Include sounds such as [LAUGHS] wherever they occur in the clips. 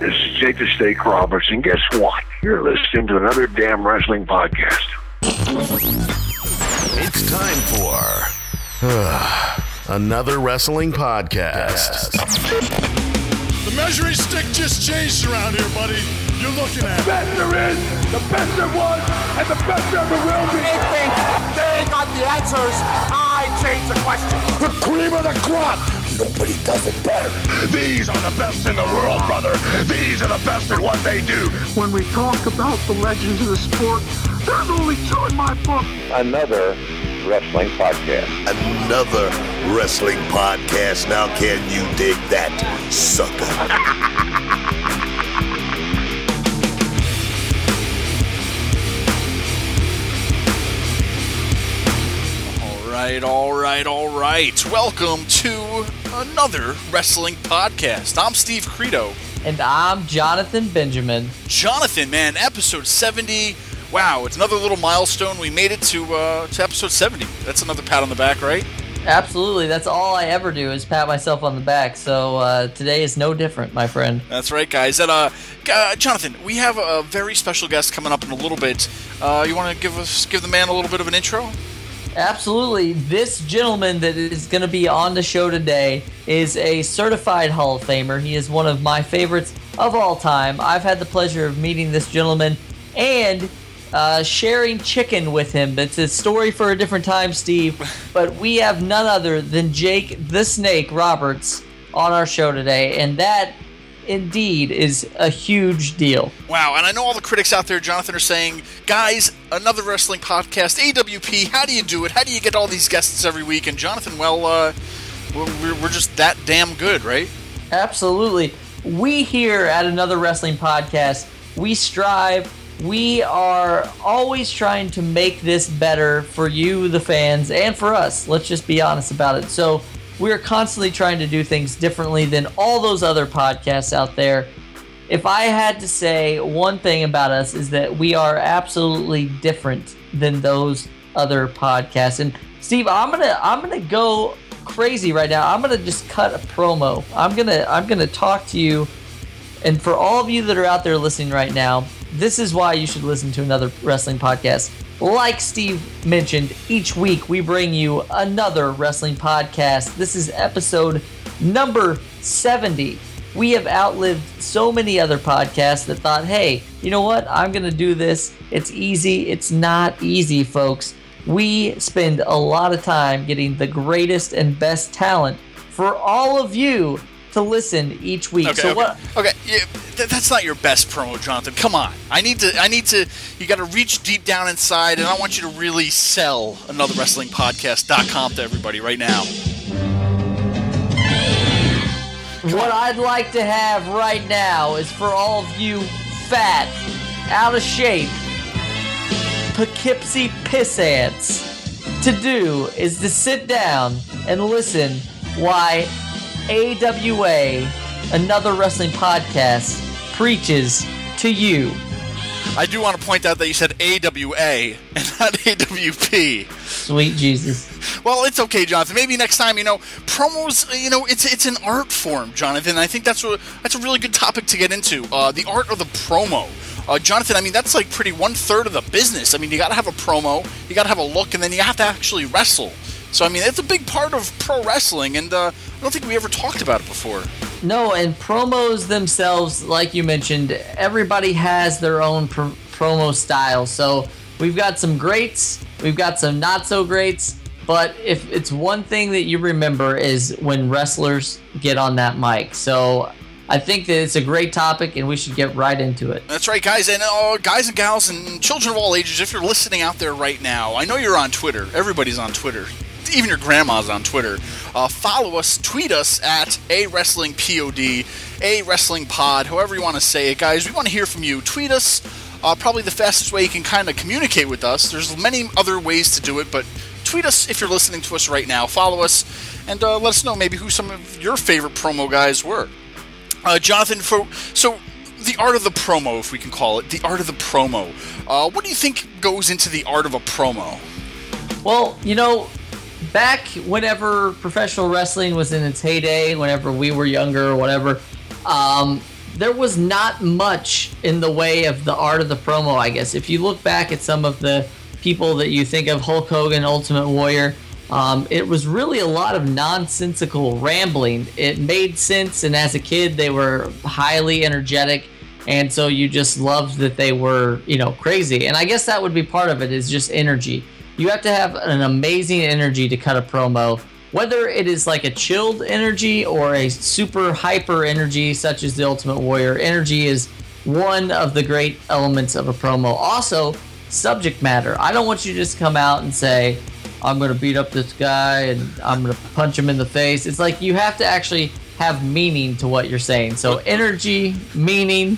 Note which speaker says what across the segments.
Speaker 1: This is Jake the Snake Roberts, and guess what? You're listening to another damn wrestling podcast.
Speaker 2: It's time for uh, another wrestling podcast.
Speaker 3: The measuring stick just changed around here, buddy. You're looking at it.
Speaker 4: best there is, the best there was, and the best there ever will be.
Speaker 5: They think they got the answers. I change the question.
Speaker 4: The cream of the crop. Nobody does it better.
Speaker 3: These are the best in the world, brother. These are the best at what they do.
Speaker 4: When we talk about the legends of the sport, there's only two in my book.
Speaker 1: Another wrestling podcast.
Speaker 6: Another wrestling podcast. Now, can you dig that, sucker? [LAUGHS]
Speaker 7: right, all right, all right. Welcome to another wrestling podcast. I'm Steve Credo.
Speaker 8: And I'm Jonathan Benjamin.
Speaker 7: Jonathan, man, episode 70. Wow, it's another little milestone. We made it to uh, to episode 70. That's another pat on the back, right?
Speaker 8: Absolutely, that's all I ever do is pat myself on the back. So uh, today is no different, my friend.
Speaker 7: That's right, guys. And uh, uh, Jonathan, we have a very special guest coming up in a little bit. Uh, you want to give us give the man a little bit of an intro?
Speaker 8: Absolutely, this gentleman that is going to be on the show today is a certified Hall of Famer. He is one of my favorites of all time. I've had the pleasure of meeting this gentleman and uh, sharing chicken with him. It's a story for a different time, Steve. [LAUGHS] But we have none other than Jake the Snake Roberts on our show today, and that indeed is a huge deal.
Speaker 7: Wow, and I know all the critics out there, Jonathan, are saying, guys, another wrestling podcast, AWP, how do you do it? How do you get all these guests every week? And Jonathan, well, uh, we're, we're just that damn good, right?
Speaker 8: Absolutely. We here at another wrestling podcast, we strive, we are always trying to make this better for you, the fans, and for us. Let's just be honest about it. So, we're constantly trying to do things differently than all those other podcasts out there. If I had to say one thing about us is that we are absolutely different than those other podcasts. And Steve, I'm gonna I'm gonna go crazy right now. I'm gonna just cut a promo. I'm gonna I'm gonna talk to you, and for all of you that are out there listening right now, this is why you should listen to another wrestling podcast. Like Steve mentioned, each week we bring you another wrestling podcast. This is episode number 70. We have outlived so many other podcasts that thought, hey, you know what? I'm going to do this. It's easy. It's not easy, folks. We spend a lot of time getting the greatest and best talent for all of you to listen each week.
Speaker 7: Okay,
Speaker 8: so
Speaker 7: okay.
Speaker 8: what
Speaker 7: Okay, yeah, th- that's not your best promo, Jonathan. Come on, I need to. I need to. You got to reach deep down inside, and I want you to really sell another wrestling podcast.com to everybody right now.
Speaker 8: What I'd like to have right now is for all of you fat, out of shape, Poughkeepsie piss ants to do is to sit down and listen why AWA, another wrestling podcast, preaches to you.
Speaker 7: I do want to point out that you said AWA and [LAUGHS] not AWP.
Speaker 8: Sweet Jesus.
Speaker 7: Well, it's okay, Jonathan. Maybe next time, you know, promos. You know, it's it's an art form, Jonathan. I think that's a that's a really good topic to get into. Uh, the art of the promo, uh, Jonathan. I mean, that's like pretty one third of the business. I mean, you got to have a promo, you got to have a look, and then you have to actually wrestle. So, I mean, it's a big part of pro wrestling, and uh, I don't think we ever talked about it before.
Speaker 8: No, and promos themselves, like you mentioned, everybody has their own pr- promo style. So we've got some greats, we've got some not so greats. But if it's one thing that you remember is when wrestlers get on that mic. So I think that it's a great topic, and we should get right into it.
Speaker 7: That's right, guys, and uh, guys and gals and children of all ages. If you're listening out there right now, I know you're on Twitter. Everybody's on Twitter. Even your grandma's on Twitter. Uh, follow us, tweet us at a wrestling pod, a wrestling pod, however you want to say it, guys. We want to hear from you. Tweet us. Uh, probably the fastest way you can kind of communicate with us. There's many other ways to do it, but tweet us if you're listening to us right now. Follow us and uh, let us know maybe who some of your favorite promo guys were. Uh, Jonathan, for, so the art of the promo, if we can call it, the art of the promo. Uh, what do you think goes into the art of a promo?
Speaker 8: Well, you know, back whenever professional wrestling was in its heyday, whenever we were younger or whatever, um, there was not much in the way of the art of the promo, I guess. If you look back at some of the people that you think of, Hulk Hogan, Ultimate Warrior, um, it was really a lot of nonsensical rambling. It made sense, and as a kid, they were highly energetic, and so you just loved that they were, you know, crazy. And I guess that would be part of it is just energy. You have to have an amazing energy to cut a promo, whether it is like a chilled energy or a super hyper energy, such as the Ultimate Warrior. Energy is one of the great elements of a promo. Also, subject matter. I don't want you to just come out and say, I'm going to beat up this guy and I'm going to punch him in the face. It's like you have to actually have meaning to what you're saying. So, energy, meaning.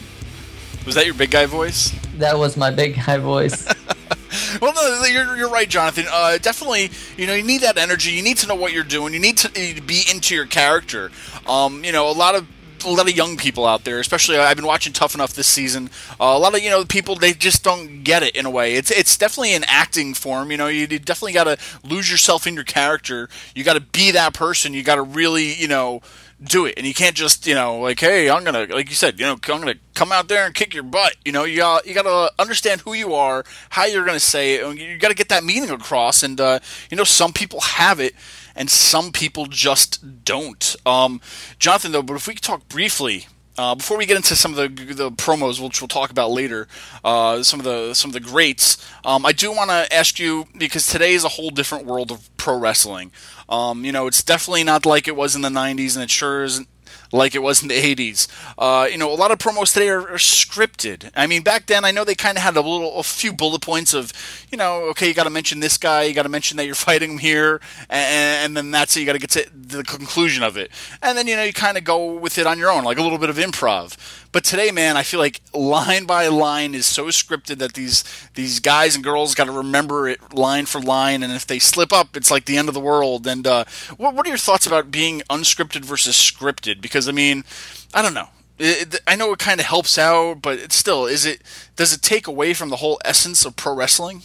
Speaker 7: Was that your big guy voice?
Speaker 8: That was my big guy voice. [LAUGHS] [LAUGHS]
Speaker 7: well, no, you're, you're right, Jonathan. Uh, definitely, you know, you need that energy. You need to know what you're doing. You need to be into your character. Um, you know, a lot of a lot of young people out there, especially I've been watching Tough Enough this season. Uh, a lot of you know people they just don't get it in a way. It's it's definitely an acting form. You know, you definitely got to lose yourself in your character. You got to be that person. You got to really you know do it. And you can't just you know like hey i'm gonna like you said you know i'm gonna come out there and kick your butt. You know you got you gotta understand who you are how you're gonna say it you gotta get that meaning across. And uh, you know some people have it and some people just don't. Um, jonathan though but if we could talk briefly uh, before we get into some of the the promos, which we'll talk about later, uh, some of the some of the greats, um, I do want to ask you because today is a whole different world of pro wrestling. Um, you know, it's definitely not like it was in the '90s, and it sure isn't like it was in the 80s. Uh, you know, a lot of promos today are, are scripted. I mean, back then, I know they kind of had a little, a few bullet points of, you know, okay, you got to mention this guy, you got to mention that you're [LAUGHS] fighting him here, and, and then that's it. You got to get to the conclusion of it, and then you know you kind of go with it on your own, like a little bit of improv. But today, man, I feel like line by line is so scripted that these these guys and girls got to remember it line for line, and if they slip up, it's like the end of the world. And uh, what, what are your thoughts about being unscripted versus scripted? Because I mean, I don't know. It, I know it kind of helps out, but it's still is it does it take away from the whole essence of pro wrestling?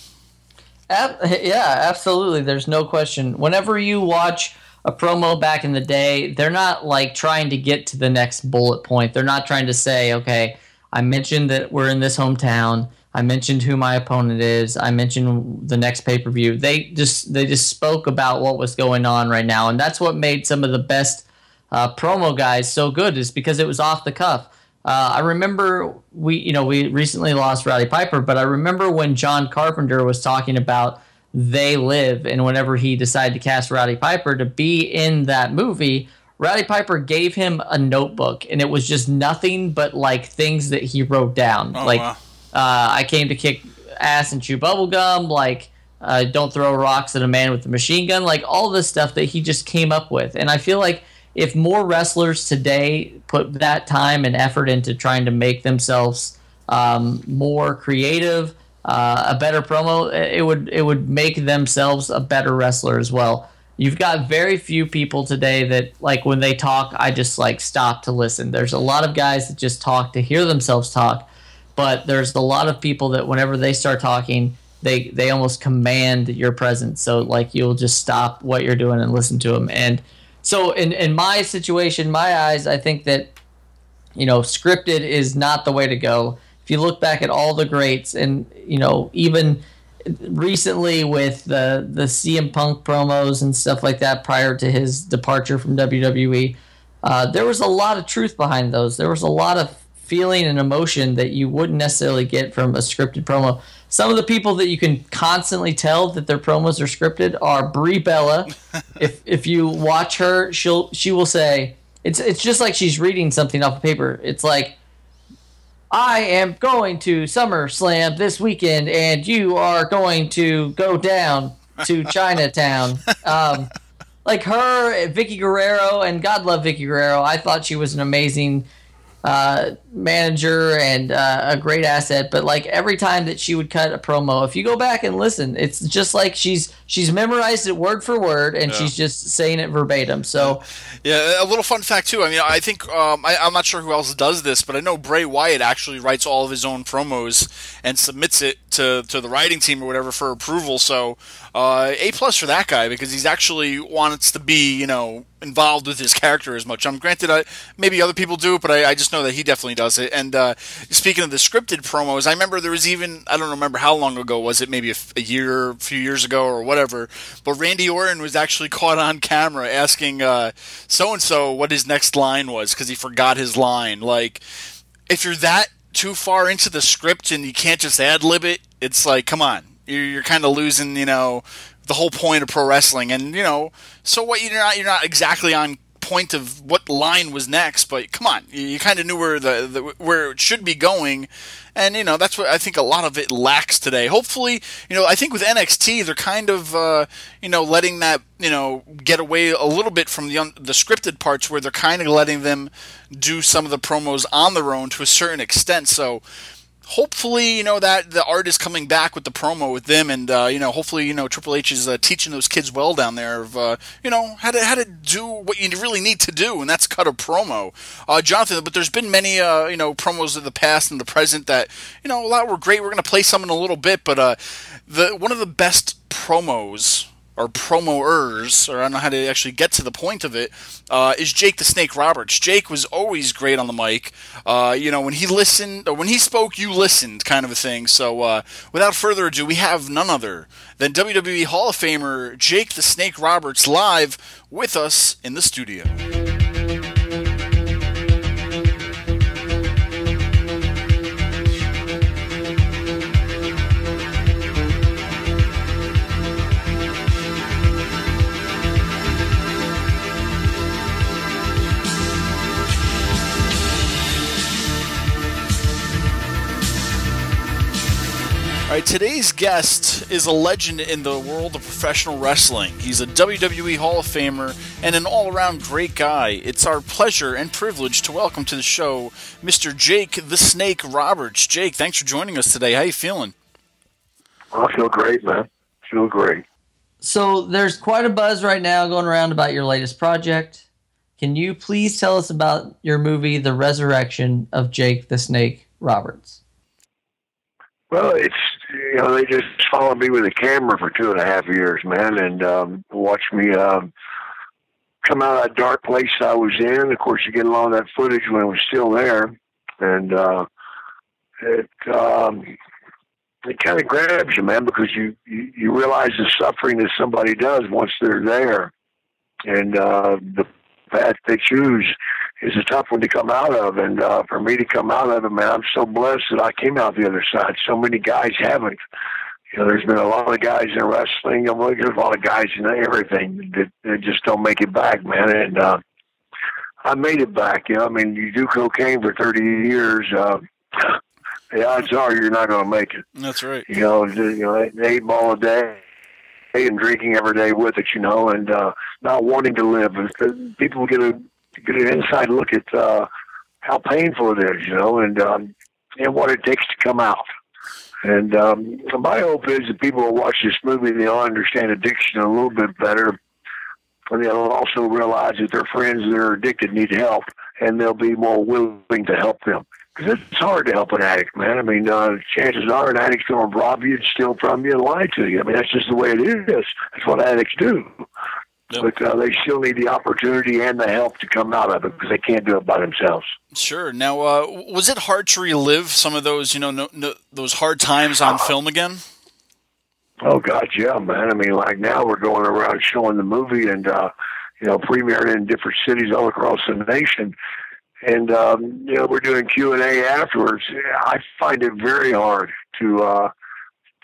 Speaker 8: Yeah, absolutely. There's no question. Whenever you watch a promo back in the day, they're not like trying to get to the next bullet point. They're not trying to say, okay, I mentioned that we're in this hometown. I mentioned who my opponent is. I mentioned the next pay per view. They just they just spoke about what was going on right now, and that's what made some of the best uh, promo guys so good. Is because it was off the cuff. Uh, I remember we you know we recently lost Rowdy Piper, but I remember when John Carpenter was talking about they live. And whenever he decided to cast Rowdy Piper to be in that movie, Rowdy Piper gave him a notebook, and it was just nothing but like things that he wrote down.
Speaker 7: Oh,
Speaker 8: like,
Speaker 7: wow.
Speaker 8: uh, I came to kick ass and chew bubblegum, like, uh, don't throw rocks at a man with a machine gun, like all this stuff that he just came up with. And I feel like if more wrestlers today put that time and effort into trying to make themselves um, more creative, uh, a better promo, it would it would make themselves a better wrestler as well. You've got very few people today that like when they talk, I just like stop to listen. There's a lot of guys that just talk to hear themselves talk, but there's a lot of people that whenever they start talking, they they almost command your presence. So like you'll just stop what you're doing and listen to them. And so in in my situation, my eyes, I think that you know scripted is not the way to go if you look back at all the greats and you know even recently with the the CM Punk promos and stuff like that prior to his departure from WWE, uh, there was a lot of truth behind those. There was a lot of feeling and emotion that you wouldn't necessarily get from a scripted promo. Some of the people that you can constantly tell that their promos are scripted are Brie Bella. [LAUGHS] if if you watch her, she'll she will say it's it's just like she's reading something off of paper. It's like I am going to SummerSlam this weekend, and you are going to go down to [LAUGHS] Chinatown. Um, like her, Vickie Guerrero, and God love Vickie Guerrero. I thought she was an amazing uh, manager and uh, a great asset. But like every time that she would cut a promo, if you go back and listen, it's just like she's she's memorized it word for word, and
Speaker 7: Yeah.
Speaker 8: she's just saying it verbatim. So
Speaker 7: Yeah, a little fun fact too. I mean, I think um, I, I'm not sure who else does this, but I know Bray Wyatt actually writes all of his own promos and submits it to, to the writing team or whatever for approval. So uh, a plus for that guy because he's actually wants to be, you know, involved with his character as much. I'm granted, I, maybe other people do, but I, I just know that he definitely does it. And uh, speaking of the scripted promos, I remember there was even I don't remember how long ago was it, maybe a, a year, a few years ago, or whatever. But Randy Orton was actually [LAUGHS] caught on camera asking so and so what his next line was because he forgot his line. Like, if you're that too far into the script and you can't just ad lib it, it's like, come on, you're, you're kind of losing, you know, the whole point of pro wrestling. And you know, so what? You're not you're not exactly on point of what line was next, but come on, you, you kind of knew where the, the where it should be going, and you know that's what I think a lot of it lacks today. Hopefully, you know I think with NXT they're kind of uh, you know letting that you know get away a little bit from the un- the scripted parts where they're kind of letting them do some of the promos on their own to a certain extent. So hopefully, you know that the art is coming back with the promo with them, and uh, you know, hopefully, you know, Triple H is uh, teaching those kids well down there of uh, you know how to how to do what you really need to do, and that's cut a promo, uh, Jonathan. But there's been many uh, you know promos of the past and the present that you know a lot were great. We're gonna play some in a little bit, but uh, the one of the best promos or promoers, or I don't know how to actually get to the point of it, uh, is Jake the Snake Roberts. Jake was always great on the mic. Uh, you know, when he listened, or when he spoke, you listened, kind of a thing. So, uh, without further ado, we have none other than WWE Hall of Famer Jake the Snake Roberts live with us in the studio. Right, today's guest is a legend in the world of professional wrestling. He's a WWE Hall of Famer and an all around great guy. It's our pleasure and privilege to welcome to the show Mr. Jake the Snake Roberts. Jake, thanks for joining us today. How you feeling?
Speaker 1: I feel great, man. Feel great.
Speaker 8: So there's quite a buzz right now going around about your latest project. Can you please tell us about your movie, The Resurrection of Jake the Snake Roberts?
Speaker 1: Well, it's you know they just followed me with a camera for two and a half years, man, and um, watched me um, come out of that dark place I was in. Of course, you get a lot of that footage when it was still there, and uh, it um, it kind of grabs you, man, because you, you you realize the suffering that somebody does once they're there, and uh, the path they choose is a tough one to come out of. And uh, for me to come out of it, man, I'm so blessed that I came out the other side. So many guys haven't. You know, there's been a lot of guys in wrestling. There's a lot of guys in everything that, that just don't make it back, man. And uh, I made it back. You know, I mean, you do cocaine for 30 years. Uh, the odds are you're not going to make it.
Speaker 7: That's right.
Speaker 1: You know, you know, eight ball a day and drinking every day with it, you know, and uh, not wanting to live. People get a get an inside look at uh, how painful it is, you know, and um, and what it takes to come out. And um, my hope is that people will watch this movie and they'll understand addiction a little bit better, and they'll also realize that their friends that are addicted need help, and they'll be more willing to help them. Because it's hard to help an addict, man. I mean, uh, chances are an addict's going to rob you, and steal from you, and lie to you. I mean, that's just the way it is. That's what addicts do. Yep. But uh, they still need the opportunity and the help to come out of it because they can't do it by themselves.
Speaker 7: Sure. Now, uh, was it hard to relive some of those, you know, no, no, those hard times on film again?
Speaker 1: Oh God, yeah, man. I mean, like now we're going around showing the movie and uh, you know premiering in different cities all across the nation, and um, you know we're doing Q and A afterwards. I find it very hard to uh,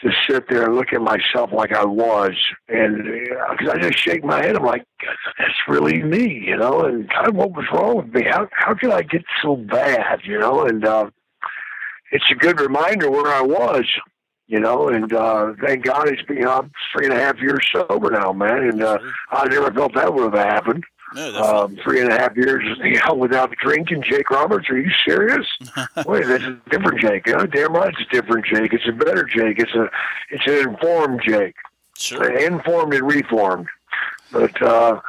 Speaker 1: to sit there and look at myself like I was, and because uh, I just shake my head, I'm like, that's really me, you know, and kind of what was wrong with me? How how could I get so bad, you know? And uh, it's a good reminder where I was, you know, and uh, thank God it's been three and a half years sober now, man, and uh, I never thought that would have happened.
Speaker 7: No,
Speaker 1: um, three and a half years you know, without drinking. Jake Roberts, are you serious? Wait, that's a different Jake. Huh? Damn right, it's a different Jake. It's a better Jake. It's a it's an informed Jake.
Speaker 7: Sure.
Speaker 1: Informed and reformed. But uh,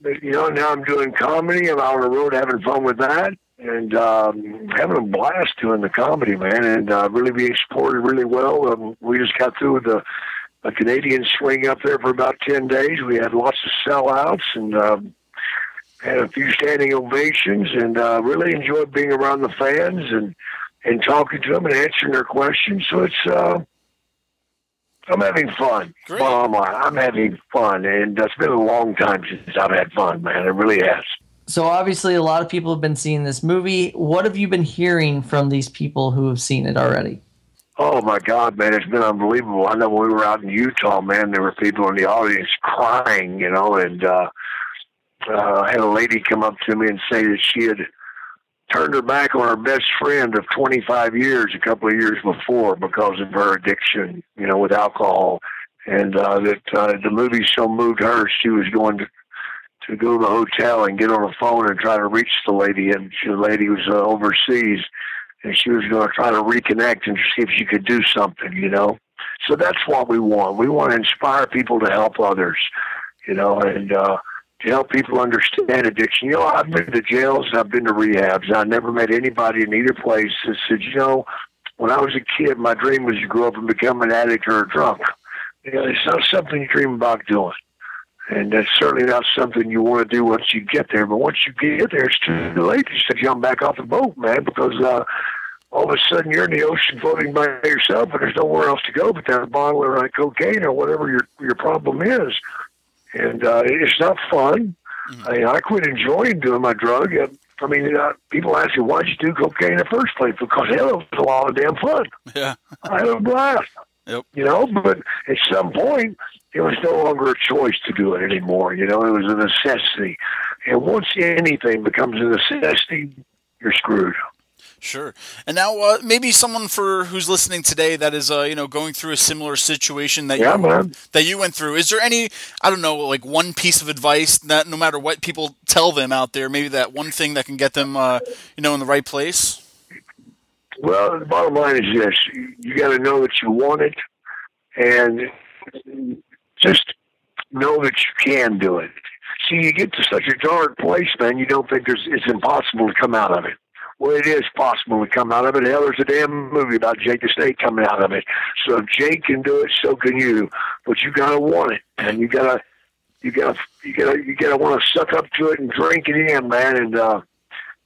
Speaker 1: but you know, now I'm doing comedy. I'm out on the road having fun with that. And um, having a blast doing the comedy, man, and uh, really being supported really well. Um, we just got through with the a Canadian swing up there for about 10 days. We had lots of sellouts and um, had a few standing ovations, and uh, really enjoyed being around the fans and and talking to them and answering their questions. So it's uh, I'm having fun.
Speaker 7: Great.
Speaker 1: Bottom line, I'm having fun, and it's been a long time since I've had fun, man. It really has.
Speaker 8: So obviously, a lot of people have been seeing this movie. What have you been hearing from these people who have seen it already?
Speaker 1: Oh my God, man, it's been unbelievable. I know when we were out in Utah, man, there were people in the audience crying, you know, and uh, uh, had a lady come up to me and say that she had turned her back on her best friend of 25 years a couple of years before because of her addiction, you know, with alcohol, and uh, that uh, the movie so moved her, she was going to to go to the hotel and get on the phone and try to reach the lady, and she, the lady was uh, overseas and she was going to try to reconnect and see if she could do something, you know. So that's what we want. We want to inspire people to help others, you know, and uh, to help people understand addiction. You know, I've been to jails, I've been to rehabs. I never met anybody in either place that said, you know, when I was a kid, my dream was to grow up and become an addict or a drunk. You know, it's not something you dream about doing. And that's certainly not something you want to do once you get there. But once you get there, it's too late to jump back off the boat, man, because uh, all of a sudden you're in the ocean floating by yourself and there's nowhere else to go but that bottle of cocaine or whatever your your problem is. And uh, it's not fun.
Speaker 7: Mm-hmm.
Speaker 1: I, mean, I quit enjoying doing my drug. I mean, uh, people ask me, why'd you do cocaine in the first place? Because hell, it was a lot of damn fun.
Speaker 7: Yeah.
Speaker 1: I had a blast.
Speaker 7: Yep.
Speaker 1: You know, but at some point, it was no longer a choice to do it anymore. You know, it was a necessity. And once anything becomes a necessity, you're screwed.
Speaker 7: Sure. And now, uh, maybe someone for who's listening today that is, uh, you know, going through a similar situation that
Speaker 1: Yeah,
Speaker 7: you
Speaker 1: man.
Speaker 7: that you went through. Is there any, I don't know, like one piece of advice that no matter what people tell them out there, maybe that one thing that can get them, uh, you know, in the right place?
Speaker 1: Well, the bottom line is this: you got to know that you want it, and just know that you can do it. See, you get to such a dark place, man. You don't think there's it's impossible to come out of it. Well, it is possible to come out of it. Hell, there's a damn movie about Jake the Snake coming out of it. So if Jake can do it, so can you. But you gotta want it, and you gotta, you gotta, you gotta, you gotta want to suck up to it and drink it in, man. And uh,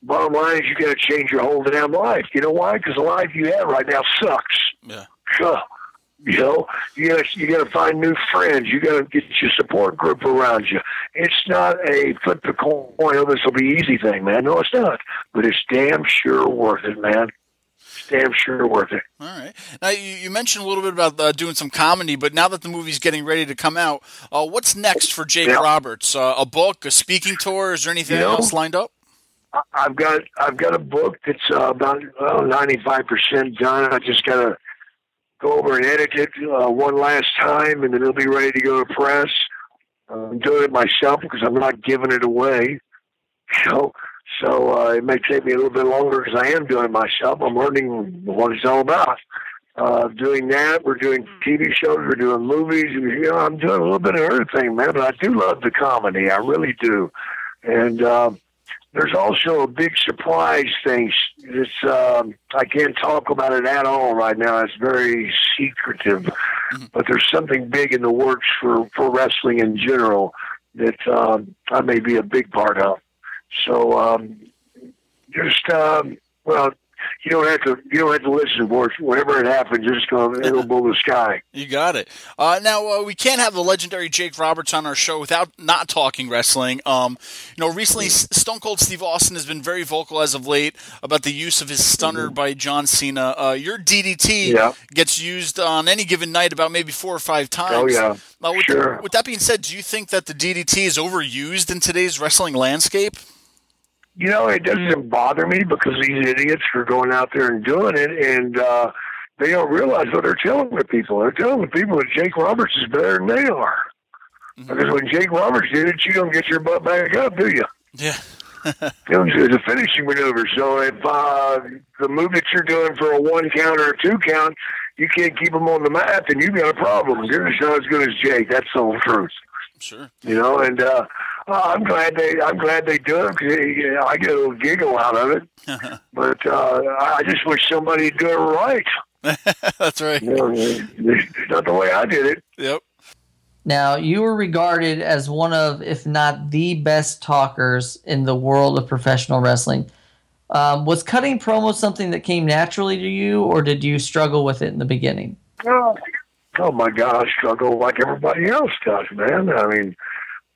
Speaker 1: bottom line is, you gotta change your whole damn life. You know why? Because the life you have right now sucks.
Speaker 7: Yeah.
Speaker 1: Huh. You know, you gotta you gotta find new friends. You gotta get your support group around you. It's not a flip the coin. Oh, this will be easy thing, man. No, it's not. But it's damn sure worth it, man. It's damn sure worth it.
Speaker 7: All right. Now you, you mentioned a little bit about uh, doing some comedy, but now that the movie's getting ready to come out, uh, what's next for Jake
Speaker 1: Yeah.
Speaker 7: Roberts? Uh, a book, a speaking tour? Is there anything
Speaker 1: You know,
Speaker 7: else lined up?
Speaker 1: I've got I've got a book that's uh, about ninety five percent done. I just gotta go over and edit it uh, one last time, and then it'll be ready to go to press. Uh, I'm doing it myself because I'm not giving it away. [LAUGHS] So, so uh, it may take me a little bit longer because I am doing it myself. I'm learning what it's all about. Uh, doing that, we're doing TV shows, we're doing movies. You know, I'm doing a little bit of everything, man. But I do love the comedy. I really do. And uh, there's also a big surprise thing. It's um, I can't talk about it at all right now. It's very secretive, but there's something big in the works for for wrestling in general that um, I may be a big part of. So um, just um, well, you don't have to you don't have to listen for it. Whenever it happens, just go it'll blow the sky. [LAUGHS]
Speaker 7: You got it. Uh, now uh, we can't have the legendary Jake Roberts on our show without not talking wrestling. Um, you know, recently S- Stone Cold Steve Austin has been very vocal as of late about the use of his stunner by John Cena. Uh, your DDT
Speaker 1: Mm-hmm. Yeah.
Speaker 7: gets used on any given night about maybe four or five times.
Speaker 1: Oh, yeah.
Speaker 7: Uh, with,
Speaker 1: Sure.
Speaker 7: with that being said, do you think that the DDT is overused in today's wrestling landscape?
Speaker 1: You know, it doesn't bother me because these idiots are going out there and doing it, and uh, they don't realize what they're telling the people. They're telling the people that Jake Roberts is better than they are. Because when Jake Roberts did it, you don't get your butt back up, do you?
Speaker 7: Yeah. [LAUGHS]
Speaker 1: It's a finishing maneuver. So if uh, the move that you're doing for a one count or a two count, you can't keep them on the mat, then you've got a problem. You're just not as good as Jake. That's the whole truth.
Speaker 7: Sure.
Speaker 1: You know, and uh, uh, I'm glad they I'm glad they do it because you know, I get a little giggle out of it. [LAUGHS] but uh, I just wish somebody would do it right. [LAUGHS]
Speaker 7: That's right.
Speaker 1: You know, [LAUGHS] not the way I did it.
Speaker 7: Yep.
Speaker 8: Now, you were regarded as one of, if not the best talkers in the world of professional wrestling. Um, was cutting promos something that came naturally to you, or did you struggle with it in the beginning?
Speaker 1: Oh, oh my God, I struggle like everybody else does, man. I mean,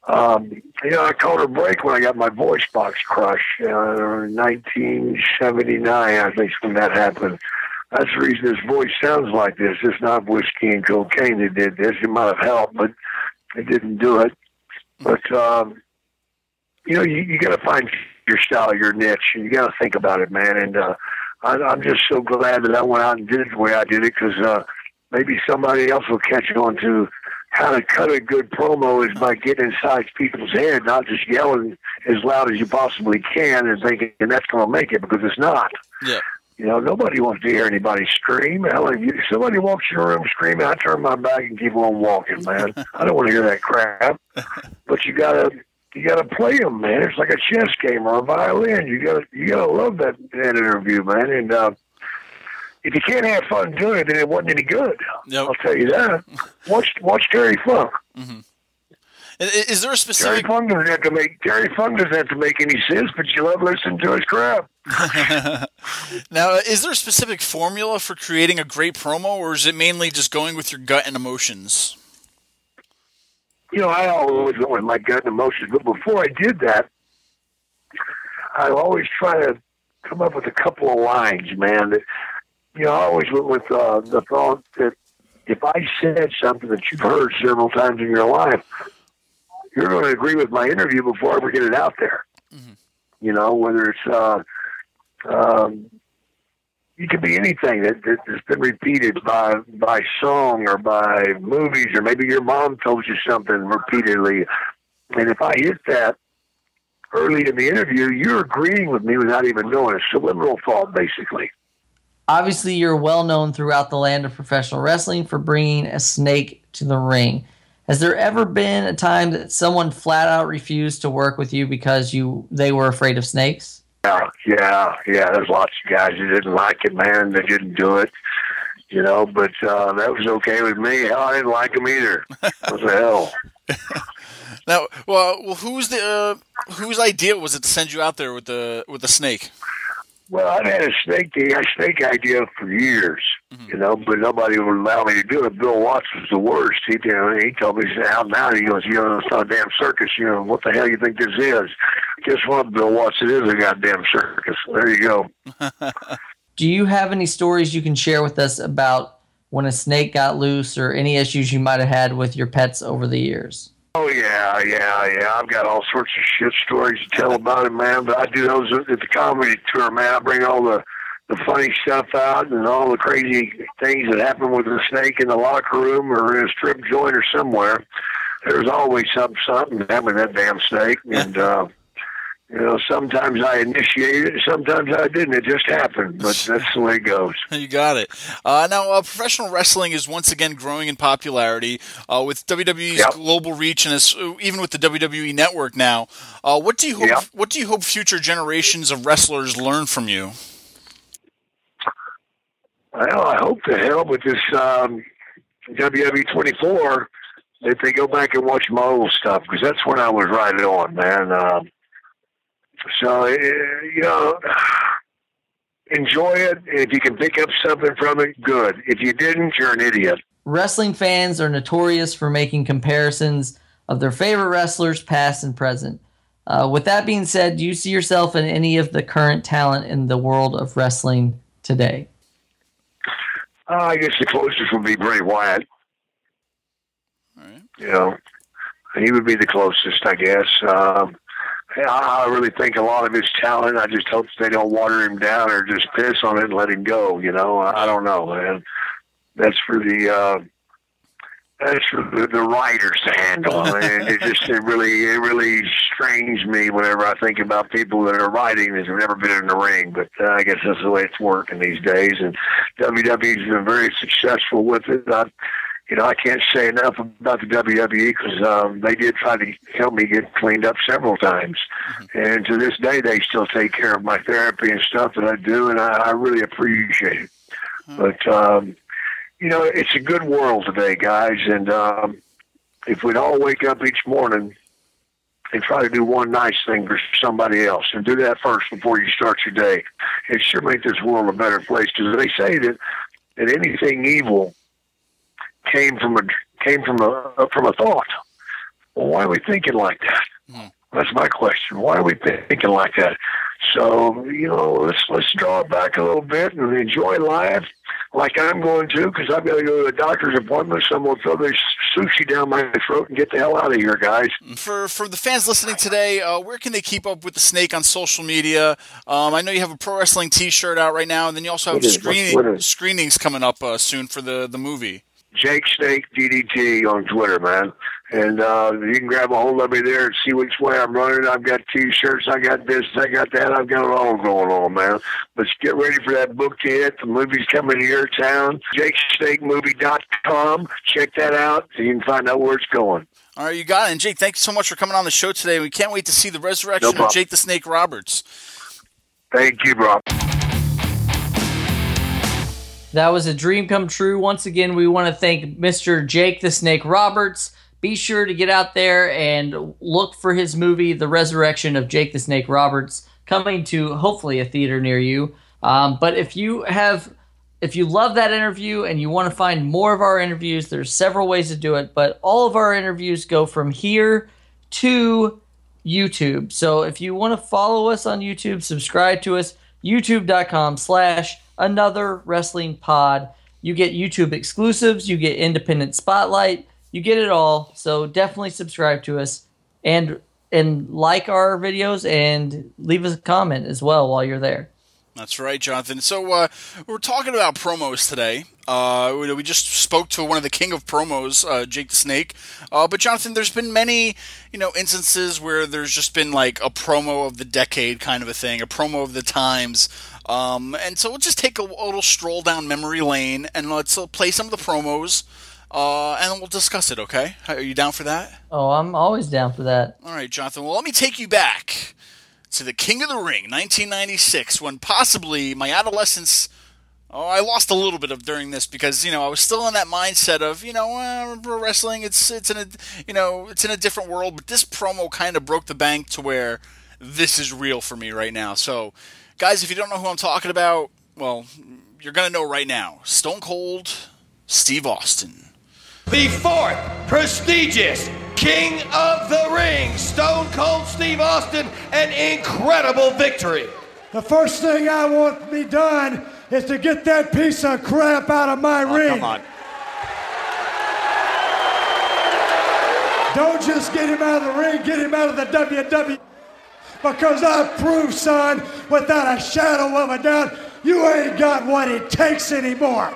Speaker 1: um, you know, I called a break when I got my voice box crushed. Uh, 1979, I think, when that happened. That's the reason his voice sounds like this. It's not whiskey and cocaine that did this. It might have helped, but it didn't do it. But um, you know, you, you got to find your style, your niche. And you got to think about it, man. And uh, I, I'm just so glad that I went out and did it the way I did it because uh, maybe somebody else will catch on to how to cut a good promo is by getting inside people's head, not just yelling as loud as you possibly can and thinking that's going to make it because it's not.
Speaker 7: Yeah.
Speaker 1: You know, nobody wants to hear anybody scream. Hell, if you, somebody walks in your room screaming, I turn my back and keep on walking, man. I don't want to hear that crap. But you gotta, you gotta play them, man. It's like a chess game or a violin. You gotta, you gotta love that, that interview, man. And uh, if you can't have fun doing it, then it wasn't any good.
Speaker 7: Yep.
Speaker 1: I'll tell you that. [LAUGHS] Watch, watch Terry Funk. Mm-hmm.
Speaker 7: I- Is there a specific? Terry?
Speaker 1: Funk doesn't have to make Terry Funk doesn't have to make any sense, but you love listening to his crap. [LAUGHS]
Speaker 7: Now, is there a specific formula for creating a great promo, or is it mainly just going with your gut and emotions?
Speaker 1: you know, I always went with my gut and emotions, but before I did that, I always try to come up with a couple of lines, man. That you know, I always went with uh, the thought that if I said something that you've heard several times in your life, you're going to agree with my interview before I ever get it out there. You know, whether it's uh, um, it could be anything that, that has been repeated by by song or by movies, or maybe your mom told you something repeatedly. And if I hit that early in the interview, you're agreeing with me without even knowing it. Subliminal thought, basically.
Speaker 8: Obviously, you're well known throughout the land of professional wrestling for bringing a snake to the ring. Has there ever been a time that someone flat out refused to work with you because you they were afraid of snakes?
Speaker 1: Yeah, yeah, yeah. There's lots of guys who didn't like it, man. They didn't do it, you know. But uh, that was okay with me. Hell, I didn't like them either. What the hell? [LAUGHS]
Speaker 7: Now, well, well whose the uh, whose idea was it to send you out there with the with the snake?
Speaker 1: Well, I've had a snake a snake idea for years, mm-hmm. you know, but nobody would allow me to do it. Bill Watts was the worst. He, you know, he told me, he said, "How now?" He goes, "You know, it's not a damn circus. You know, what the hell you think this is?" Guess what, Bill Watts? It is a goddamn circus. There you go. [LAUGHS]
Speaker 8: Do you have any stories you can share with us about when a snake got loose or any issues you might have had with your pets over the years?
Speaker 1: Oh yeah, yeah, yeah. I've got all sorts of shit stories to tell about it, man. But I do those at the comedy tour, man. I bring all the the funny stuff out and all the crazy things that happen with the snake in the locker room or in a strip joint or somewhere. There's always some something happening that damn snake, and [LAUGHS] uh, you know sometimes I initiated it, sometimes I didn't. It just happened, but [LAUGHS] that's the way it goes.
Speaker 7: You got it. Uh, now, uh, professional wrestling is once again growing in popularity uh, with WWE's
Speaker 1: Yep.
Speaker 7: global reach, and it's, even with the WWE network now. Uh, what do you hope?
Speaker 1: Yep.
Speaker 7: What do you hope future generations of wrestlers learn from you?
Speaker 1: Well, I hope to hell with this um, WWE 24 that they go back and watch my old stuff because that's when I was right on, man. Um, so, eh, you know, [SIGHS] enjoy it. If you can pick up something from it, good. If you didn't, you're an idiot.
Speaker 8: Wrestling fans are notorious for making comparisons of their favorite wrestlers, past and present. Uh, with that being said, do you see yourself in any of the current talent in the world of wrestling today?
Speaker 1: Uh, I guess the closest would be Bray Wyatt.
Speaker 7: Alright.
Speaker 1: You know, he would be the closest, I guess. Um, I really think a lot of his talent. I just hope they don't water him down or just piss on it and let him go. You know, I I don't know, And That's for the uh, that's for the, the writers to handle. and it just it really it really strains me whenever I think about people that are writing that have never been in the ring. But uh, I guess that's the way it's working these days. And WWE's been very successful with it. I, you know, I can't say enough about the WWE because um, they did try to help me get cleaned up several times, and to this day they still take care of my therapy and stuff that I do, and I, I really appreciate it. But um, you know, it's a good world today, guys, and um, if we'd all wake up each morning and try to do one nice thing for somebody else and do that first before you start your day, it sure make this world a better place. Because they say that that anything evil came from a came from a from a thought. Well, why are we thinking like that? That's my question. Why are we thinking like that? So you know, let's let's draw it back a little bit and enjoy life, like I'm going to, because I've got to go to a doctor's appointment. Someone throw this sushi down my throat and get the hell out of here, guys.
Speaker 7: For for the fans listening today, uh, where can they keep up with the snake on social media? Um, I know you have a pro wrestling T-shirt out right now, and then you also have screening, screenings coming up uh, soon for the the movie.
Speaker 1: Jake Snake DDT on Twitter, man. And uh, you can grab a hold of me there and see which way I'm running. I've got T-shirts, I got this, I got that. I've got it all going on, man. But get ready for that book to hit. The movie's coming to your town. JakeSnakeMovie.com. Check that out. So you can find out where it's going.
Speaker 7: All right, you got it. And Jake, thank you so much for coming on the show today. We can't wait to see the resurrection
Speaker 1: No
Speaker 7: of. Jake the Snake Roberts.
Speaker 1: Thank you, Rob.
Speaker 8: That was a dream come true. Once again, we want to thank Mr. Jake the Snake Roberts. Be sure to get out there and look for his movie, The Resurrection of Jake the Snake Roberts, coming to hopefully a theater near you. Um, but if you have, if you love that interview and you want to find more of our interviews, there's several ways to do it. But all of our interviews go from here to YouTube. So if you want to follow us on YouTube, subscribe to us, youtube.com slash another wrestling pod. You get YouTube exclusives, you get independent spotlight, you get it all. So definitely subscribe to us and and like our videos and leave us a comment as well while you're there.
Speaker 7: That's right, Jonathan. So uh, we're talking about promos today. Uh, we we just spoke to one of the king of promos, uh, Jake the Snake. Uh, but Jonathan, there's been many, you know, instances where there's just been like a promo of the decade kind of a thing, a promo of the times. Um, and so we'll just take a, a little stroll down memory lane and let's uh, play some of the promos, uh, and we'll discuss it. Okay? Are you down for that?
Speaker 8: Oh, I'm always down for that.
Speaker 7: All right, Jonathan. Well, let me take you back to the King of the Ring, 1996, when possibly my adolescence. Oh, I lost a little bit of during this because you know I was still in that mindset of you know uh, wrestling. It's it's in a you know it's in a different world, but this promo kind of broke the bank to where this is real for me right now. So, guys, if you don't know who I'm talking about, well, you're gonna know right now. Stone Cold Steve Austin.
Speaker 9: The fourth prestigious King of the Ring, Stone Cold Steve Austin, an incredible victory.
Speaker 10: The first thing I want to be done is to get that piece of crap out of my oh, ring.
Speaker 9: Come on.
Speaker 10: Don't just get him out of the ring, get him out of the WWE. Because I've proved, son, without a shadow of a doubt, you ain't got what it takes anymore.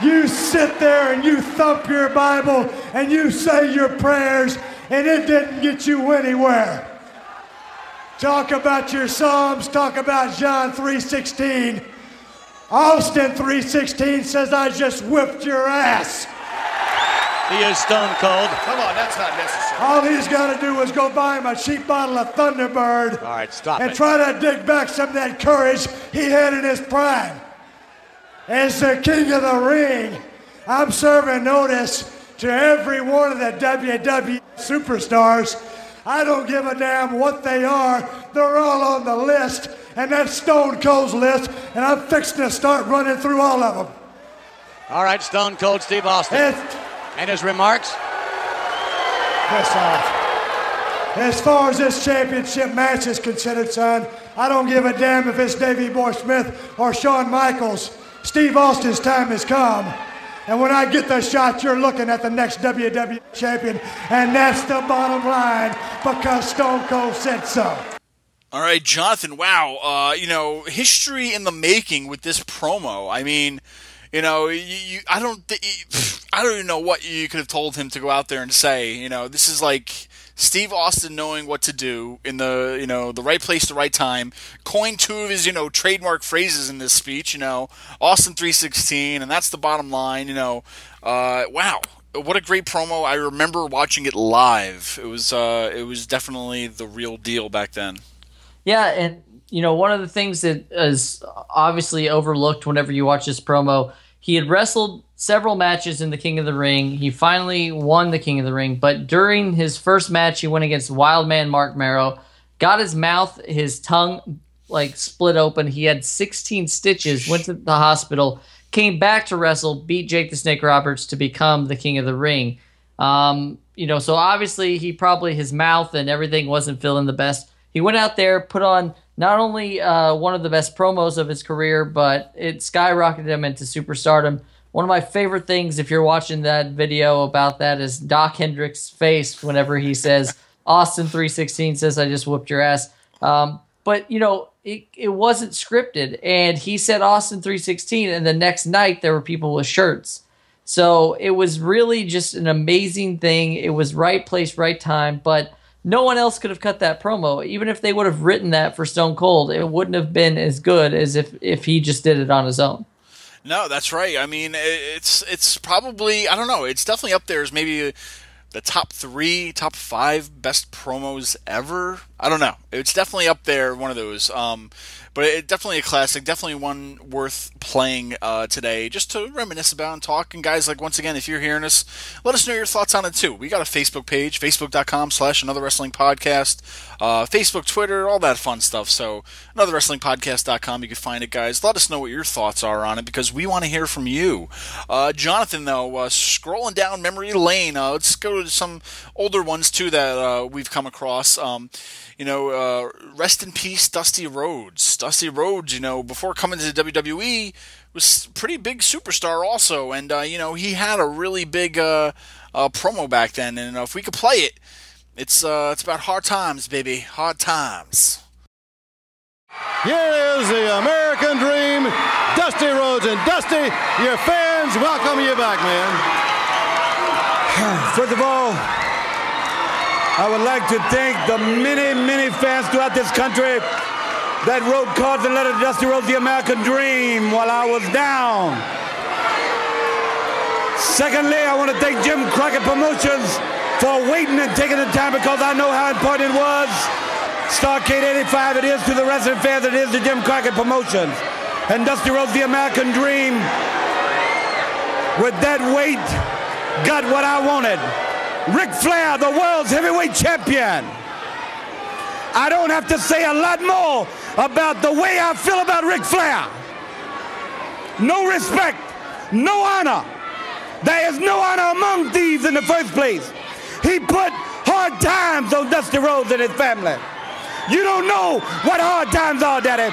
Speaker 10: You sit there and you thump your Bible and you say your prayers, and it didn't get you anywhere. Talk about your Psalms, talk about John 3:16. Austin 3:16 says I just whipped your ass.
Speaker 9: He is Stone Cold. Come on, that's not necessary.
Speaker 10: All he's got to do is go buy him a cheap bottle of Thunderbird
Speaker 9: All right, stop
Speaker 10: and
Speaker 9: it.
Speaker 10: try to dig back some of that courage he had in his prime. As the king of the ring, I'm serving notice to every one of the WWE superstars. I don't give a damn what they are. They're all on the list, and that's Stone Cold's list, and I'm fixing to start running through all of them.
Speaker 9: All right, Stone Cold Steve Austin.
Speaker 10: As,
Speaker 9: And his remarks?
Speaker 10: yes, sir. As far as this championship match is considered, son, I don't give a damn if it's Davey Boy Smith or Shawn Michaels. Steve Austin's time has come. And when I get the shot, you're looking at the next WWE champion. And that's the bottom line because Stone Cold said so.
Speaker 7: All right, Jonathan. Wow, uh, you know, history in the making with this promo. I mean, you know, you, you I don't, thi- I don't even know what you could have told him to go out there and say. You know, this is like Steve Austin knowing what to do in the, you know, the right place, the right time. Coined two of his, you know, trademark phrases in this speech. You know, Austin three sixteen, and that's the bottom line. You know, uh, wow. What a great promo! I remember watching it live. It was, uh, it was definitely the real deal back then.
Speaker 8: Yeah, and you know, one of the things that is obviously overlooked whenever you watch this promo he had wrestled several matches in the King of the Ring. He finally won the King of the Ring, but during his first match, he went against Wildman Marc Mero, got his mouth, his tongue like split open. He had 16 stitches, went to the hospital, came back to wrestle, beat Jake the Snake Roberts to become the King of the Ring. Um, you know, so obviously he probably his mouth and everything wasn't feeling the best. He went out there, put on not only uh, one of the best promos of his career, but it skyrocketed him into superstardom. One of my favorite things, if you're watching that video about that, is Dok Hendrix' face whenever he says, Austin 316 says, I just whooped your ass. Um, but, you know, it, it wasn't scripted. And he said Austin 316, and the next night there were people with shirts. So it was really just an amazing thing. It was right place, right time. But no one else could have cut that promo. Even if they would have written that for Stone Cold, it wouldn't have been as good as if, if he just did it on his own.
Speaker 7: No, that's right. I mean, it's it's probably I don't know. It's definitely up there as maybe the top three, top five best promos ever. I don't know. It's definitely up there, one of those. Um, but it, definitely a classic, definitely one worth playing uh, today, just to reminisce about and talk. And guys, like once again, if you're hearing us, let us know your thoughts on it too. We got a Facebook page, facebook.com/slash Another Wrestling Podcast, uh, Facebook, Twitter, all that fun stuff. So anotherwrestlingpodcast.com, you can find it, guys. Let us know what your thoughts are on it because we want to hear from you. Uh, Jonathan, though, uh, scrolling down memory lane, uh, let's go to some older ones too that uh, we've come across. Um, you know, uh, rest in peace, Dusty Rhodes. Dusty Rhodes, you know, before coming to WWE, was a pretty big superstar also, and uh, you know he had a really big uh, uh, promo back then. And if we could play it, it's uh, it's about hard times, baby, hard times.
Speaker 11: Here is the American Dream, Dusty Rhodes, and Dusty, your fans welcome you back, man. [SIGHS]
Speaker 12: First of all, I would like to thank the many, many fans throughout this country that wrote cards and letters to Dusty Rhodes, the American Dream, while I was down. Secondly, I want to thank Jim Crockett Promotions for waiting and taking the time because I know how important it was. Starrcade 85 it is to the wrestling fans, it is to Jim Crockett Promotions. And Dusty Rhodes, the American Dream, with that weight, got what I wanted. Ric Flair, the world's heavyweight champion. I don't have to say a lot more about the way I feel about Ric Flair. No respect, no honor. There is no honor among thieves in the first place. He put hard times on Dusty Rhodes and his family. You don't know what hard times are, Daddy.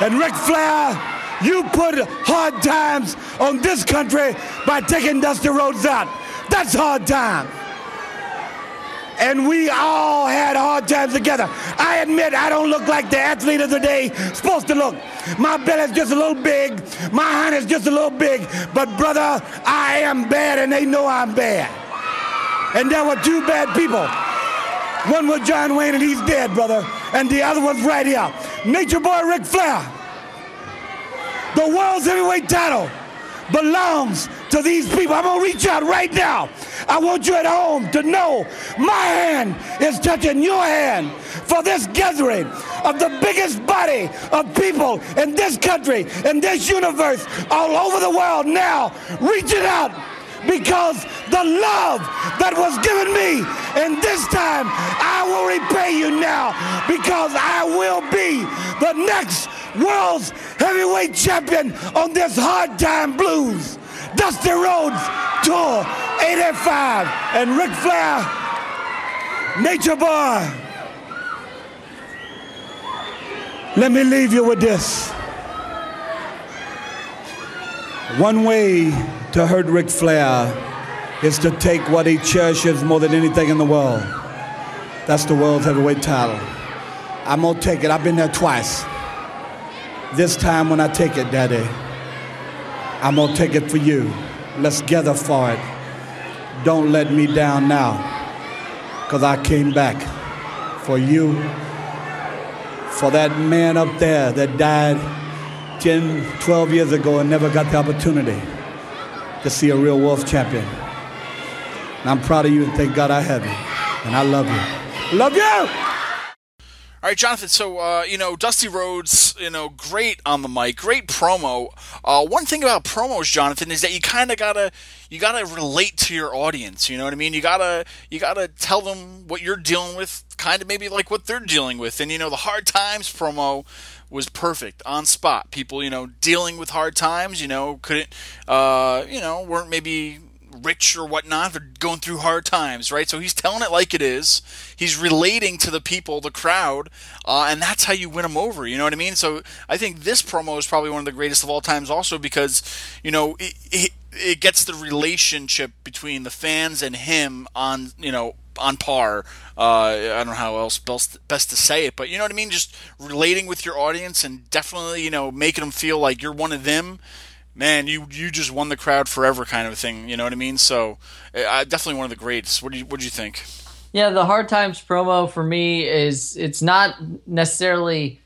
Speaker 12: And Ric Flair, you put hard times on this country by taking Dusty Rhodes out. That's hard time. And we all had hard times together. I admit I don't look like the athlete of the day supposed to look. My belly's just a little big. My hand is just a little big. But brother, I am bad and they know I'm bad. And there were two bad people. One was John Wayne and he's dead, brother. And the other one's right here. Nature Boy Ric Flair. The world's heavyweight title belongs to these people. I'm going to reach out right now. I want you at home to know my hand is touching your hand for this gathering of the biggest body of people in this country, in this universe, all over the world now, Reach it out because the love that was given me and this time I will repay you now because I will be the next world's heavyweight champion on this hard time blues. Dusty Rhodes Tour 85 and Ric Flair, Nature Boy. Let me leave you with this. One way to hurt Ric Flair is to take what he cherishes more than anything in the world. That's the world's heavyweight title. I'm gonna take it. I've been there twice. This time when I take it, Daddy, I'm to take it for you. Let's gather for it. Don't let me down now, because I came back for you, for that man up there that died 10, 12 years ago and never got the opportunity to see a real Wolf champion. And I'm proud of you and thank God I have you. And I love you. Love you!
Speaker 7: All right, Jonathan. So uh, you know, Dusty Rhodes, you know, great on the mic, great promo. Uh, one thing about promos, Jonathan, is that you kind of gotta you gotta relate to your audience. You know what I mean? You gotta you gotta tell them what you're dealing with, kind of maybe like what they're dealing with. And you know, the hard times promo was perfect on spot. People, you know, dealing with hard times, you know, couldn't, uh, you know, weren't maybe rich or whatnot. They're going through hard times, right? So he's telling it like it is. He's relating to the people, the crowd, uh, and that's how you win them over. You know what I mean? So I think this promo is probably one of the greatest of all times, also because you know it, it, it gets the relationship between the fans and him on you know on par. Uh, I don't know how else best, best to say it, but you know what I mean. Just relating with your audience and definitely you know making them feel like you're one of them man, you you just won the crowd forever, kind of thing. You know what I mean? So, uh, definitely one of the greats. What do you what do you think?
Speaker 8: Yeah, the hard times promo for me is it's not necessarily.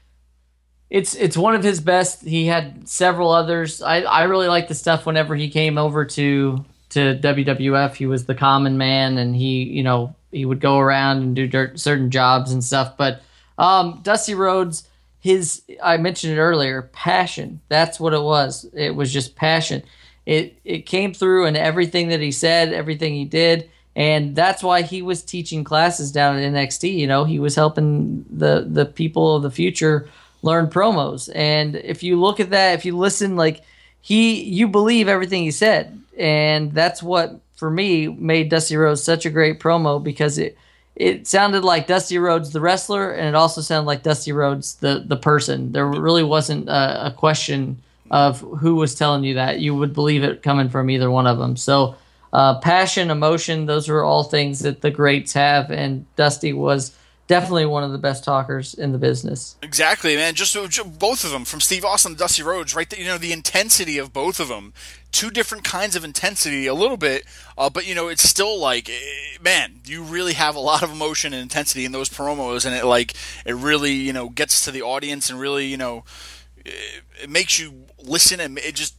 Speaker 8: It's it's one of his best. He had several others. I, I really like the stuff whenever he came over to to WWF. He was the common man, and he you know he would go around and do dirt, certain jobs and stuff. But um, Dusty Rhodes, his I mentioned it earlier, passion. That's what it was. It was just passion. It it came through in everything that he said, everything he did, and that's why he was teaching classes down at NXT. You know, he was helping the the people of the future learn promos. And if you look at that, if you listen, like he, you believe everything he said, and that's what for me made Dusty Rhodes such a great promo because it it sounded like Dusty Rhodes the wrestler, and it also sounded like Dusty Rhodes the the person. There really wasn't a, a, question of who was telling you that. You would believe it coming from either one of them. So, uh, passion, emotion, those are all things that the greats have, and Dusty was definitely one of the best talkers in the business.
Speaker 7: Exactly, man. Just, just both of them, from Steve Austin to Dusty Rhodes, right? You know, the intensity of both of them. Two different kinds of intensity, a little bit, uh, but you know, it's still like, eh, man, you really have a lot of emotion and intensity in those promos, and it like, it really, you know, gets to the audience and really, you know, it, it makes you listen and it just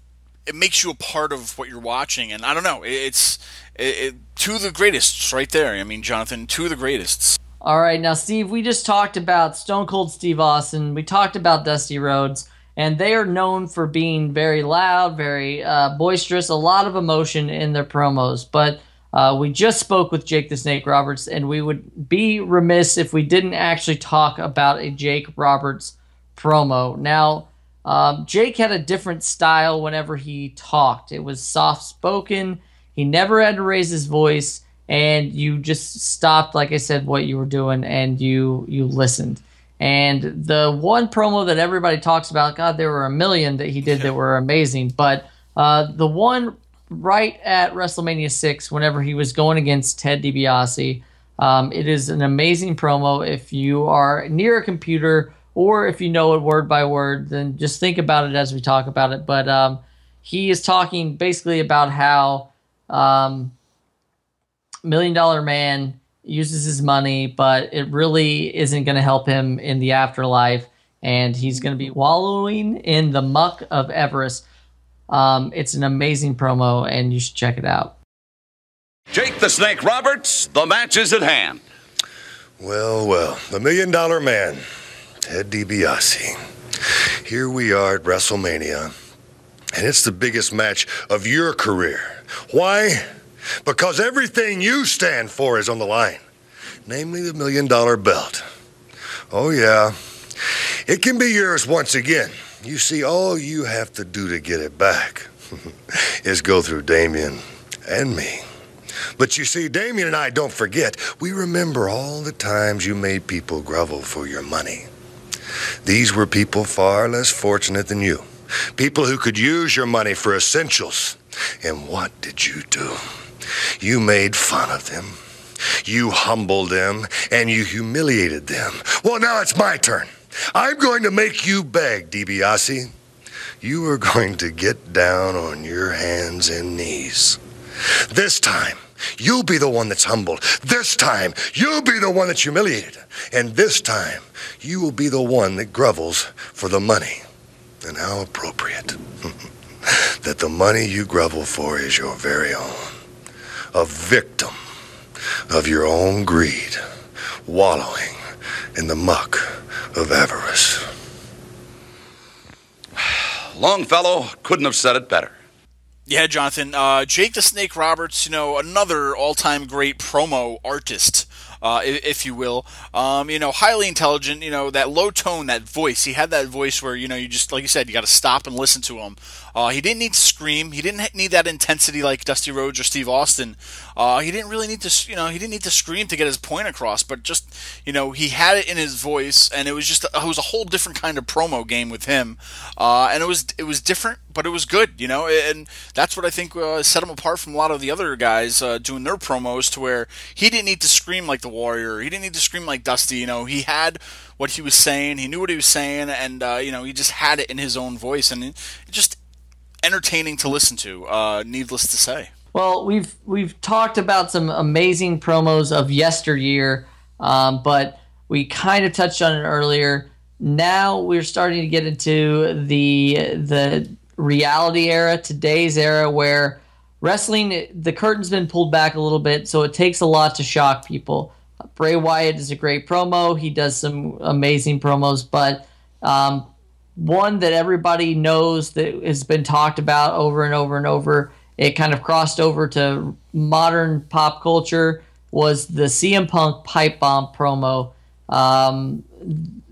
Speaker 7: it makes you a part of what you're watching. And I don't know, it's it, it, two of the greatest right there. I mean, Jonathan, two of the greatest.
Speaker 8: All right, now Steve, we just talked about Stone Cold Steve Austin. We talked about Dusty Rhodes, and they are known for being very loud, very uh, boisterous, a lot of emotion in their promos. But uh, we just spoke with Jake the Snake Roberts, and we would be remiss if we didn't actually talk about a Jake Roberts promo. Now, um, Jake had a different style whenever he talked. It was soft spoken. He never had to raise his voice and you just stopped like i said what you were doing and you you listened. And the one promo that everybody talks about god there were a million that he did that were amazing but uh, the one right at wrestlemania 6 whenever he was going against ted DiBiase um, it is an amazing promo. If you are near a computer or if you know it word by word then just think about it as we talk about it. But um, he is talking basically about how um, million dollar man uses his money, but it really isn't going to help him in the afterlife. And he's going to be wallowing in the muck of avarice. Um, it's an amazing promo, and you should check it out.
Speaker 13: Jake the Snake Roberts, the match is at hand.
Speaker 6: Well, well, the million dollar man, Ted DiBiase. Here we are at WrestleMania, and it's the biggest match of your career. Why? Because everything you stand for is on the line, namely the million dollar belt. Oh, yeah, it can be yours once again. You see, all you have to do to get it back [LAUGHS] is go through Damien and me. But you see, Damien and I don't forget. We remember all the times you made people grovel for your money. These were people far less fortunate than you. People who could use your money for essentials. And what did you do? You made fun of them. You humbled them and you humiliated them. Well, now it's my turn. I'm going to make you beg, DiBiase. you are going to get down on your hands and knees. This time, you'll be the one that's humbled. This time, you'll be the one that's humiliated. And this time, you will be the one that grovels for the money. And how appropriate [LAUGHS] that the money you grovel for is your very own. A victim of your own greed, wallowing in the muck of avarice. [SIGHS]
Speaker 13: Longfellow couldn't have said it better.
Speaker 7: Yeah, Jonathan. Uh, Jake the Snake Roberts, you know, another all-time great promo artist uh, if you will. Um, you know, highly intelligent. You know, that low tone, that voice. He had that voice where you know you just like you said, you got to stop and listen to him. Uh, he didn't need to scream. He didn't need that intensity like Dusty Rhodes or Steve Austin. Uh, he didn't really need to, you know, he didn't need to scream to get his point across. But just, you know, he had it in his voice, and it was just, it was a whole different kind of promo game with him. Uh, and it was, it was different, but it was good, you know. And that's what I think uh, set him apart from a lot of the other guys uh, doing their promos, to where he didn't need to scream like the Warrior. He didn't need to scream like Dusty. You know, he had what he was saying. He knew what he was saying, and uh, you know, he just had it in his own voice, and it just entertaining to listen to. Uh, needless to say.
Speaker 8: Well, we've we've talked about some amazing promos of yesteryear, um, but we kind of touched on it earlier. Now we're starting to get into the the reality era, today's era, where wrestling the curtain's been pulled back a little bit, so it takes a lot to shock people. Bray Wyatt is a great promo. He does some amazing promos, but um, one that everybody knows that has been talked about over and over and over. It kind of crossed over to modern pop culture. Was the CM Punk pipe bomb promo? Um,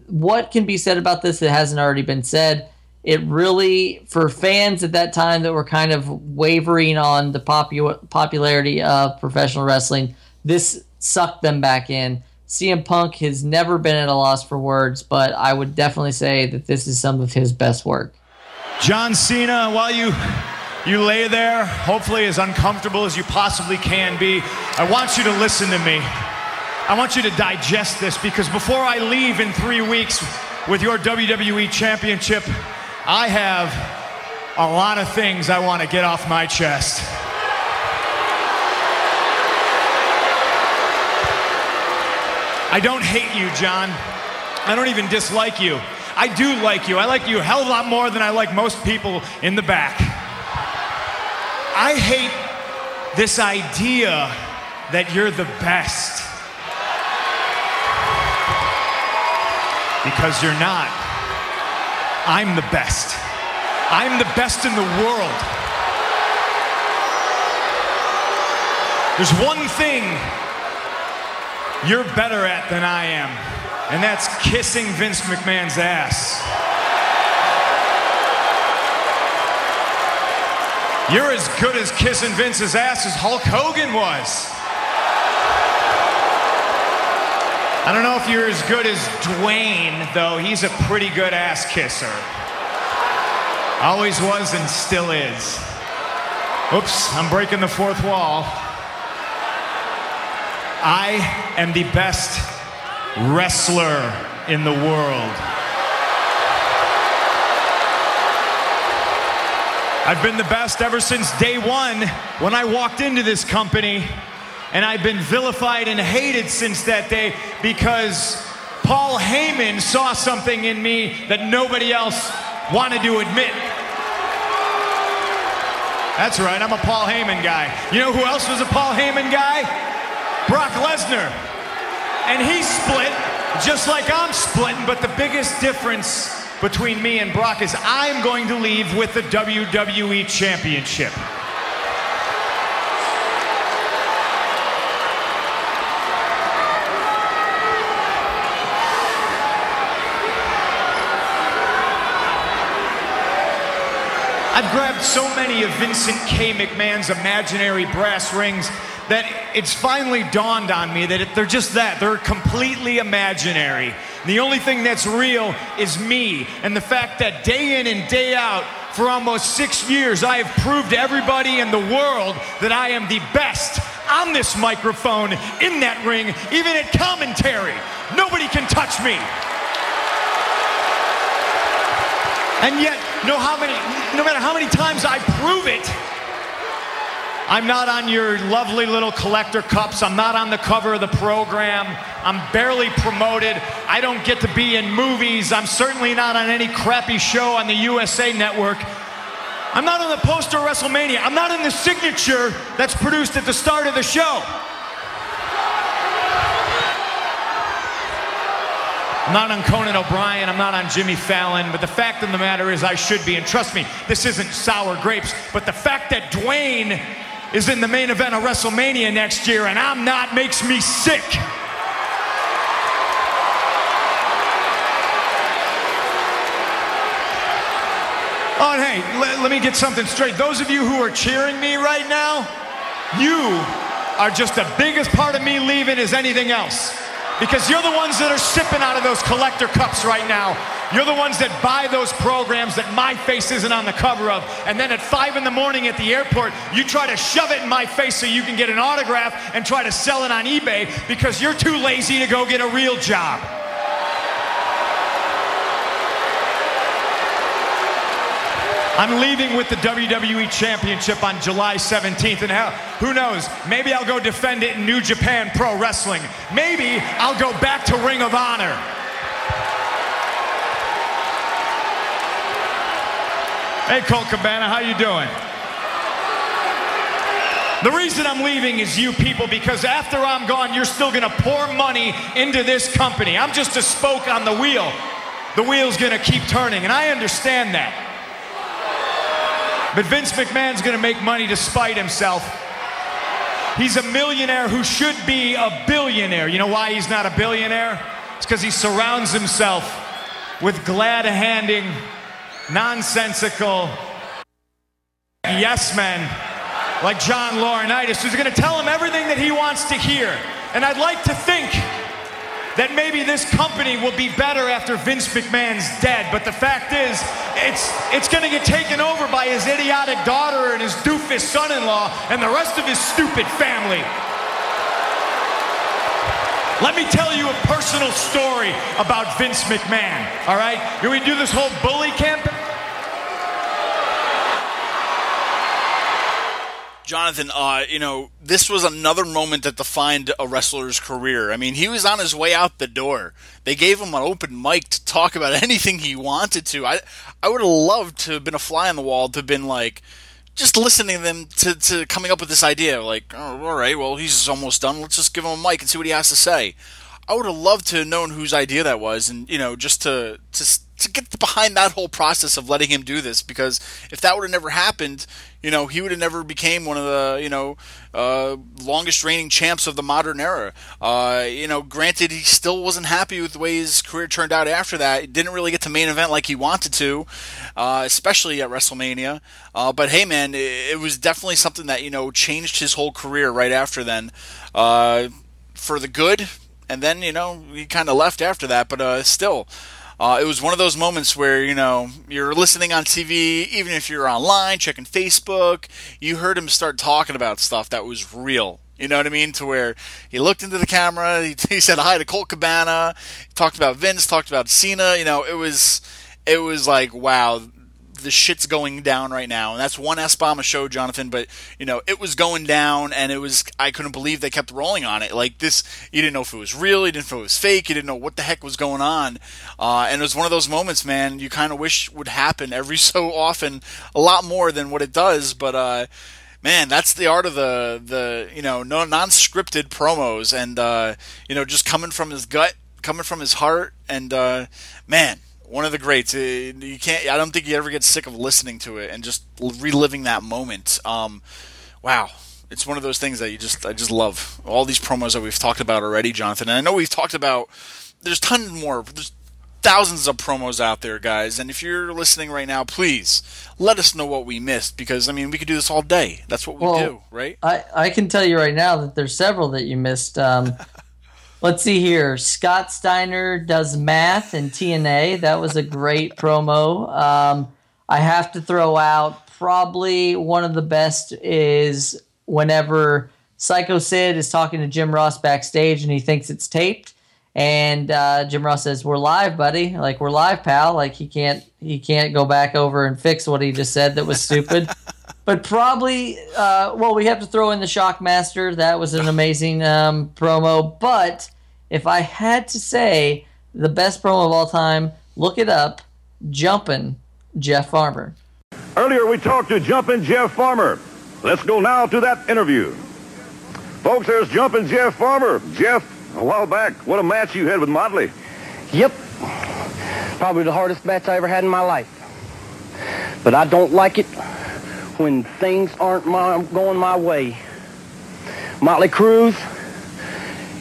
Speaker 8: what can be said about this that hasn't already been said? It really, for fans at that time that were kind of wavering on the popu- popularity of professional wrestling, this sucked them back in. CM Punk has never been at a loss for words, but I would definitely say that this is some of his best work.
Speaker 14: John Cena, while you you lay there, hopefully as uncomfortable as you possibly can be, I want you to listen to me. I want you to digest this because before I leave in three weeks with your WWE Championship, I have a lot of things I want to get off my chest. I don't hate you, John. I don't even dislike you. I do like you. I like you a hell of a lot more than I like most people in the back. I hate this idea that you're the best. Because you're not. I'm the best. I'm the best in the world. There's one thing you're better at than I am, and that's kissing Vince McMahon's ass. You're as good as kissing Vince's ass as Hulk Hogan was. I don't know if you're as good as Dwayne, though. He's a pretty good ass kisser. Always was and still is. Oops, I'm breaking the fourth wall. I am the best wrestler in the world. I've been the best ever since day one when I walked into this company, and I've been vilified and hated since that day because Paul Heyman saw something in me that nobody else wanted to admit. That's right, I'm a Paul Heyman guy. You know who else was a Paul Heyman guy? Brock Lesnar. And he's split, just like I'm splitting, but the biggest difference between me and Brock is I'm going to leave with the WWE Championship. I've grabbed so many of Vincent K. McMahon's imaginary brass rings that it's finally dawned on me that they're just that. They're completely imaginary. The only thing that's real is me and the fact that day in and day out, for almost six years, I have proved to everybody in the world that I am the best on this microphone, in that ring, even at commentary. Nobody can touch me. And yet, no how many, no matter how many times I prove it, I'm not on your lovely little collector cups. I'm not on the cover of the program. I'm barely promoted. I don't get to be in movies. I'm certainly not on any crappy show on the USA Network. I'm not on the poster of WrestleMania. I'm not in the signature that's produced at the start of the show. I'm not on Conan O'Brien. I'm not on Jimmy Fallon. But the fact of the matter is, I should be. And trust me, this isn't sour grapes. But the fact that Dwayne is in the main event of WrestleMania next year and I'm not makes me sick. Oh, and hey, let, let me get something straight. Those of you who are cheering me right now, you are just the biggest part of me leaving as anything else. Because you're the ones that are sipping out of those collector cups right now. You're the ones that buy those programs that my face isn't on the cover of. And then at five in the morning at the airport, you try to shove it in my face so you can get an autograph and try to sell it on eBay because you're too lazy to go get a real job. I'm leaving with the WWE Championship on July 17th, and hell, who knows? Maybe I'll go defend it in New Japan Pro Wrestling. Maybe I'll go back to Ring of Honor. Hey, Colt Cabana, how you doing? The reason I'm leaving is you people because after I'm gone, you're still gonna pour money into this company. I'm just a spoke on the wheel. The wheel's gonna keep turning, and I understand that. But Vince McMahon's going to make money despite himself. He's a millionaire who should be a billionaire. You know why he's not a billionaire? It's because he surrounds himself with glad handing, nonsensical yes men like John Laurinaitis, who's going to tell him everything that he wants to hear. And I'd like to think that maybe this company will be better after Vince McMahon's dead. But the fact is, it's, it's going to get taken over by his idiotic daughter and his doofus son in law and the rest of his stupid family. Let me tell you a personal story about Vince McMahon, all right? Can we do this whole bully campaign?
Speaker 7: Jonathan, uh, you know, this was another moment that defined a wrestler's career. I mean, he was on his way out the door. They gave him an open mic to talk about [LAUGHS] anything he wanted to. I, I would have loved to have been a fly on the wall to have been like, just listening to them to, to coming up with this idea. Like, oh, all right, well, he's almost done. Let's just give him a mic and see what he has to say. I would have loved to have known whose idea that was, and you know, just to to to get behind that whole process of letting him do this. Because if that would have never happened, you know, he would have never became one of the you know uh, longest reigning champs of the modern era. Uh, you know, granted, he still wasn't happy with the way his career turned out after that. He didn't really get to main event like he wanted to, uh, especially at WrestleMania. Uh, but hey, man, it, it, was definitely something that you know changed his whole career right after then uh, for the good and then you know he kind of left after that. But uh, still, uh, it was one of those moments where you know you're listening on TV, even if you're online checking Facebook, you heard him start talking about stuff that was real. You know what I mean? To where he looked into the camera, he, [LAUGHS] he said hi to Colt Cabana, talked about Vince, talked about Cena. You know, it was it was like wow, the shit's going down right now. And that's one S bomb a show, Jonathan, but you know, it was going down and it was I couldn't believe they kept rolling on it. Like this you didn't know if it was real, you didn't know if it was fake, you didn't know what the heck was going on. Uh, and it was one of those moments, man, you kinda wish would happen every [LAUGHS] so often, a lot more than what it does, but uh man, that's the art of the the you know no non-scripted promos, and uh, you know just coming from his gut, coming from his heart, and uh, man, one of the greats. Uh, you can't. I don't think you ever get sick of listening to it and just reliving that moment. Um, wow, it's one of those things that you just I just love. All these promos that we've talked about already, Jonathan. And I know we've talked about. There's tons more. There's thousands of promos out there, guys. And if you're listening right now, please let us know what we missed because I mean we could do this all day. That's what we well, do, right?
Speaker 8: I I can tell you right now that there's several that you missed. Um, [LAUGHS] Let's see here. Scott Steiner does math in TNA. That was a great promo. Um, I have to throw out probably one of the best is whenever Psycho Sid is talking to Jim Ross backstage and he thinks it's taped. And uh, Jim Ross says, "We're live, buddy. Like we're live, pal. Like he can't he can't go back over and fix what he just said that was stupid." [LAUGHS] but probably, uh, well, we have to throw in the Shockmaster. That was an amazing um, promo. But if I had to say the best promo of all time, look it up. Jumpin' Jeff Farmer.
Speaker 15: Earlier, we talked to Jumpin' Jeff Farmer. Let's go now to that interview. Folks, there's Jumpin' Jeff Farmer. Jeff, a while back, what a match you had with Motley.
Speaker 16: Yep. Probably the hardest match I ever had in my life. But I don't like it when things aren't my, going my way. Motley Cruz,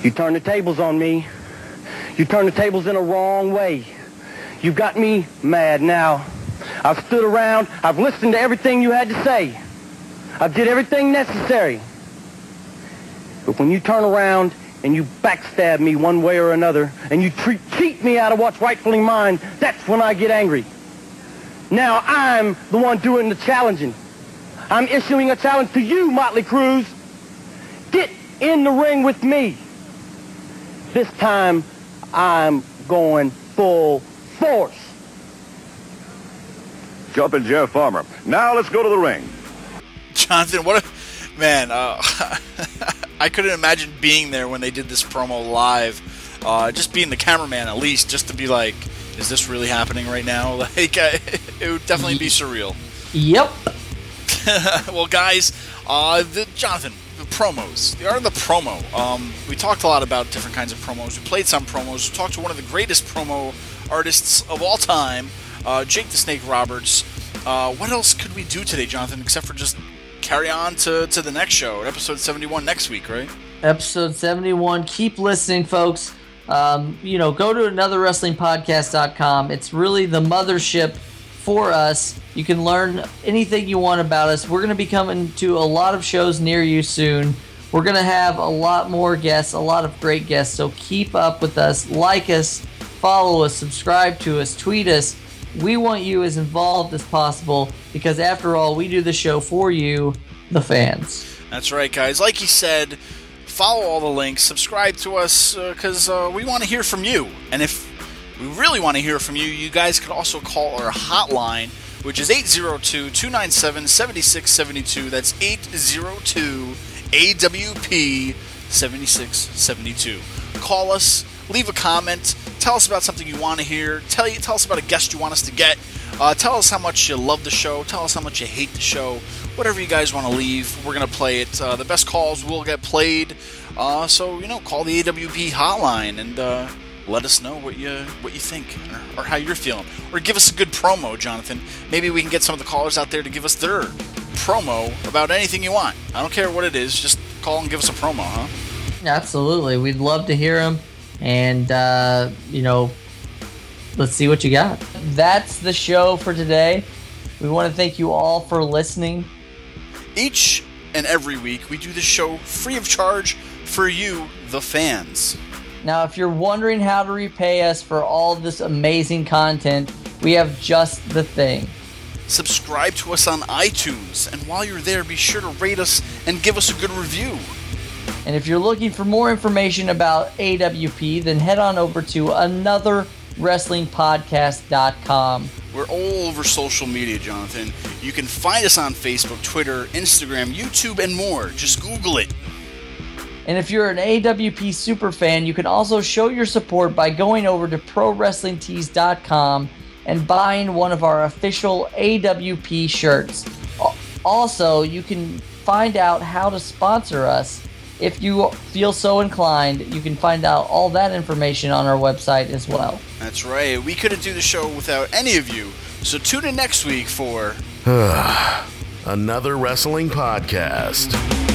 Speaker 16: you turn the tables on me. You turn the tables in a wrong way. You've got me mad now. I've stood around. I've listened to everything you had to say. I did everything necessary. But when you turn around and you backstab me one way or another, and you treat, cheat me out of what's rightfully mine, that's when I get angry. Now I'm the one doing the challenging. I'm issuing a challenge to you, Motley Cruz. Get in the ring with me. This time, I'm going full force.
Speaker 15: Jumpin' Jeff Farmer. Now let's go to the ring.
Speaker 7: Jonathan, what a man! Uh, [LAUGHS] I couldn't imagine being there when they did this promo live. Uh, just being the cameraman, at least, just to be like, "Is this really happening right now?" [LAUGHS] Like, uh, [LAUGHS] it would definitely be surreal.
Speaker 8: Yep. [LAUGHS]
Speaker 7: well, guys, uh, the Jonathan, the promos. They are the promo. Um, we talked a lot about different kinds of promos. We played some promos. We talked to one of the greatest promo artists of all time, uh, Jake the Snake Roberts. Uh, what else could we do today, Jonathan, except for just carry on to, to the next show, episode 71 next week, right?
Speaker 8: Episode 71. Keep listening, folks. Um, you know, go to anotherwrestlingpodcast.com. It's really the mothership for us. You can learn anything you want about us. We're going to be coming to a lot of shows near you soon. We're going to have a lot more guests, a lot of great guests. So keep up with us, like us, follow us, subscribe to us, tweet us. We want you as involved as possible because, after all, we do the show for you, the fans.
Speaker 7: That's right, guys. Like he said, follow all the links, subscribe to us because uh, uh, we want to hear from you. And if we really want to hear from you, you guys could also call our hotline, which is 802 297 7672. That's 802 AWP 7672. Call us, leave a comment, tell us about something you want to hear, tell, you, tell us about a guest you want us to get, uh, tell us how much you love the show, tell us how much you hate the show, whatever you guys want to leave, we're going to play it. Uh, the best calls will get played. Uh, so, you know, call the AWP hotline and uh, let us know what you what you think or, or, how you're feeling, or give us a good promo, Jonathan. Maybe we can get some of the callers out there to give us their promo about anything you want. I don't care what it is, just call and give us a promo, huh?
Speaker 8: Absolutely, we'd love to hear them, and uh, you know, let's see what you got. That's the show for today. We want to thank you all for listening.
Speaker 7: Each and every week, we do this show free of charge for you, the fans.
Speaker 8: Now, if you're wondering how to repay us for all this amazing content, we have just the thing.
Speaker 7: Subscribe to us on iTunes, and while you're there, be sure to rate us and give us a good review.
Speaker 8: And if you're looking for more information about AWP, then head on over to anotherwrestlingpodcast.com.
Speaker 7: We're all over social media, Jonathan. You can find us on Facebook, Twitter, Instagram, YouTube, and more. Just Google it.
Speaker 8: And if you're an AWP super fan, you can also show your support by going over to ProWrestlingTees.com and buying one of our official AWP shirts. Also, you can find out how to sponsor us if you feel so inclined. You can find out all that information on our website as well.
Speaker 7: That's right. We couldn't do the show without any of you. So tune in next week for [SIGHS]
Speaker 2: another wrestling podcast.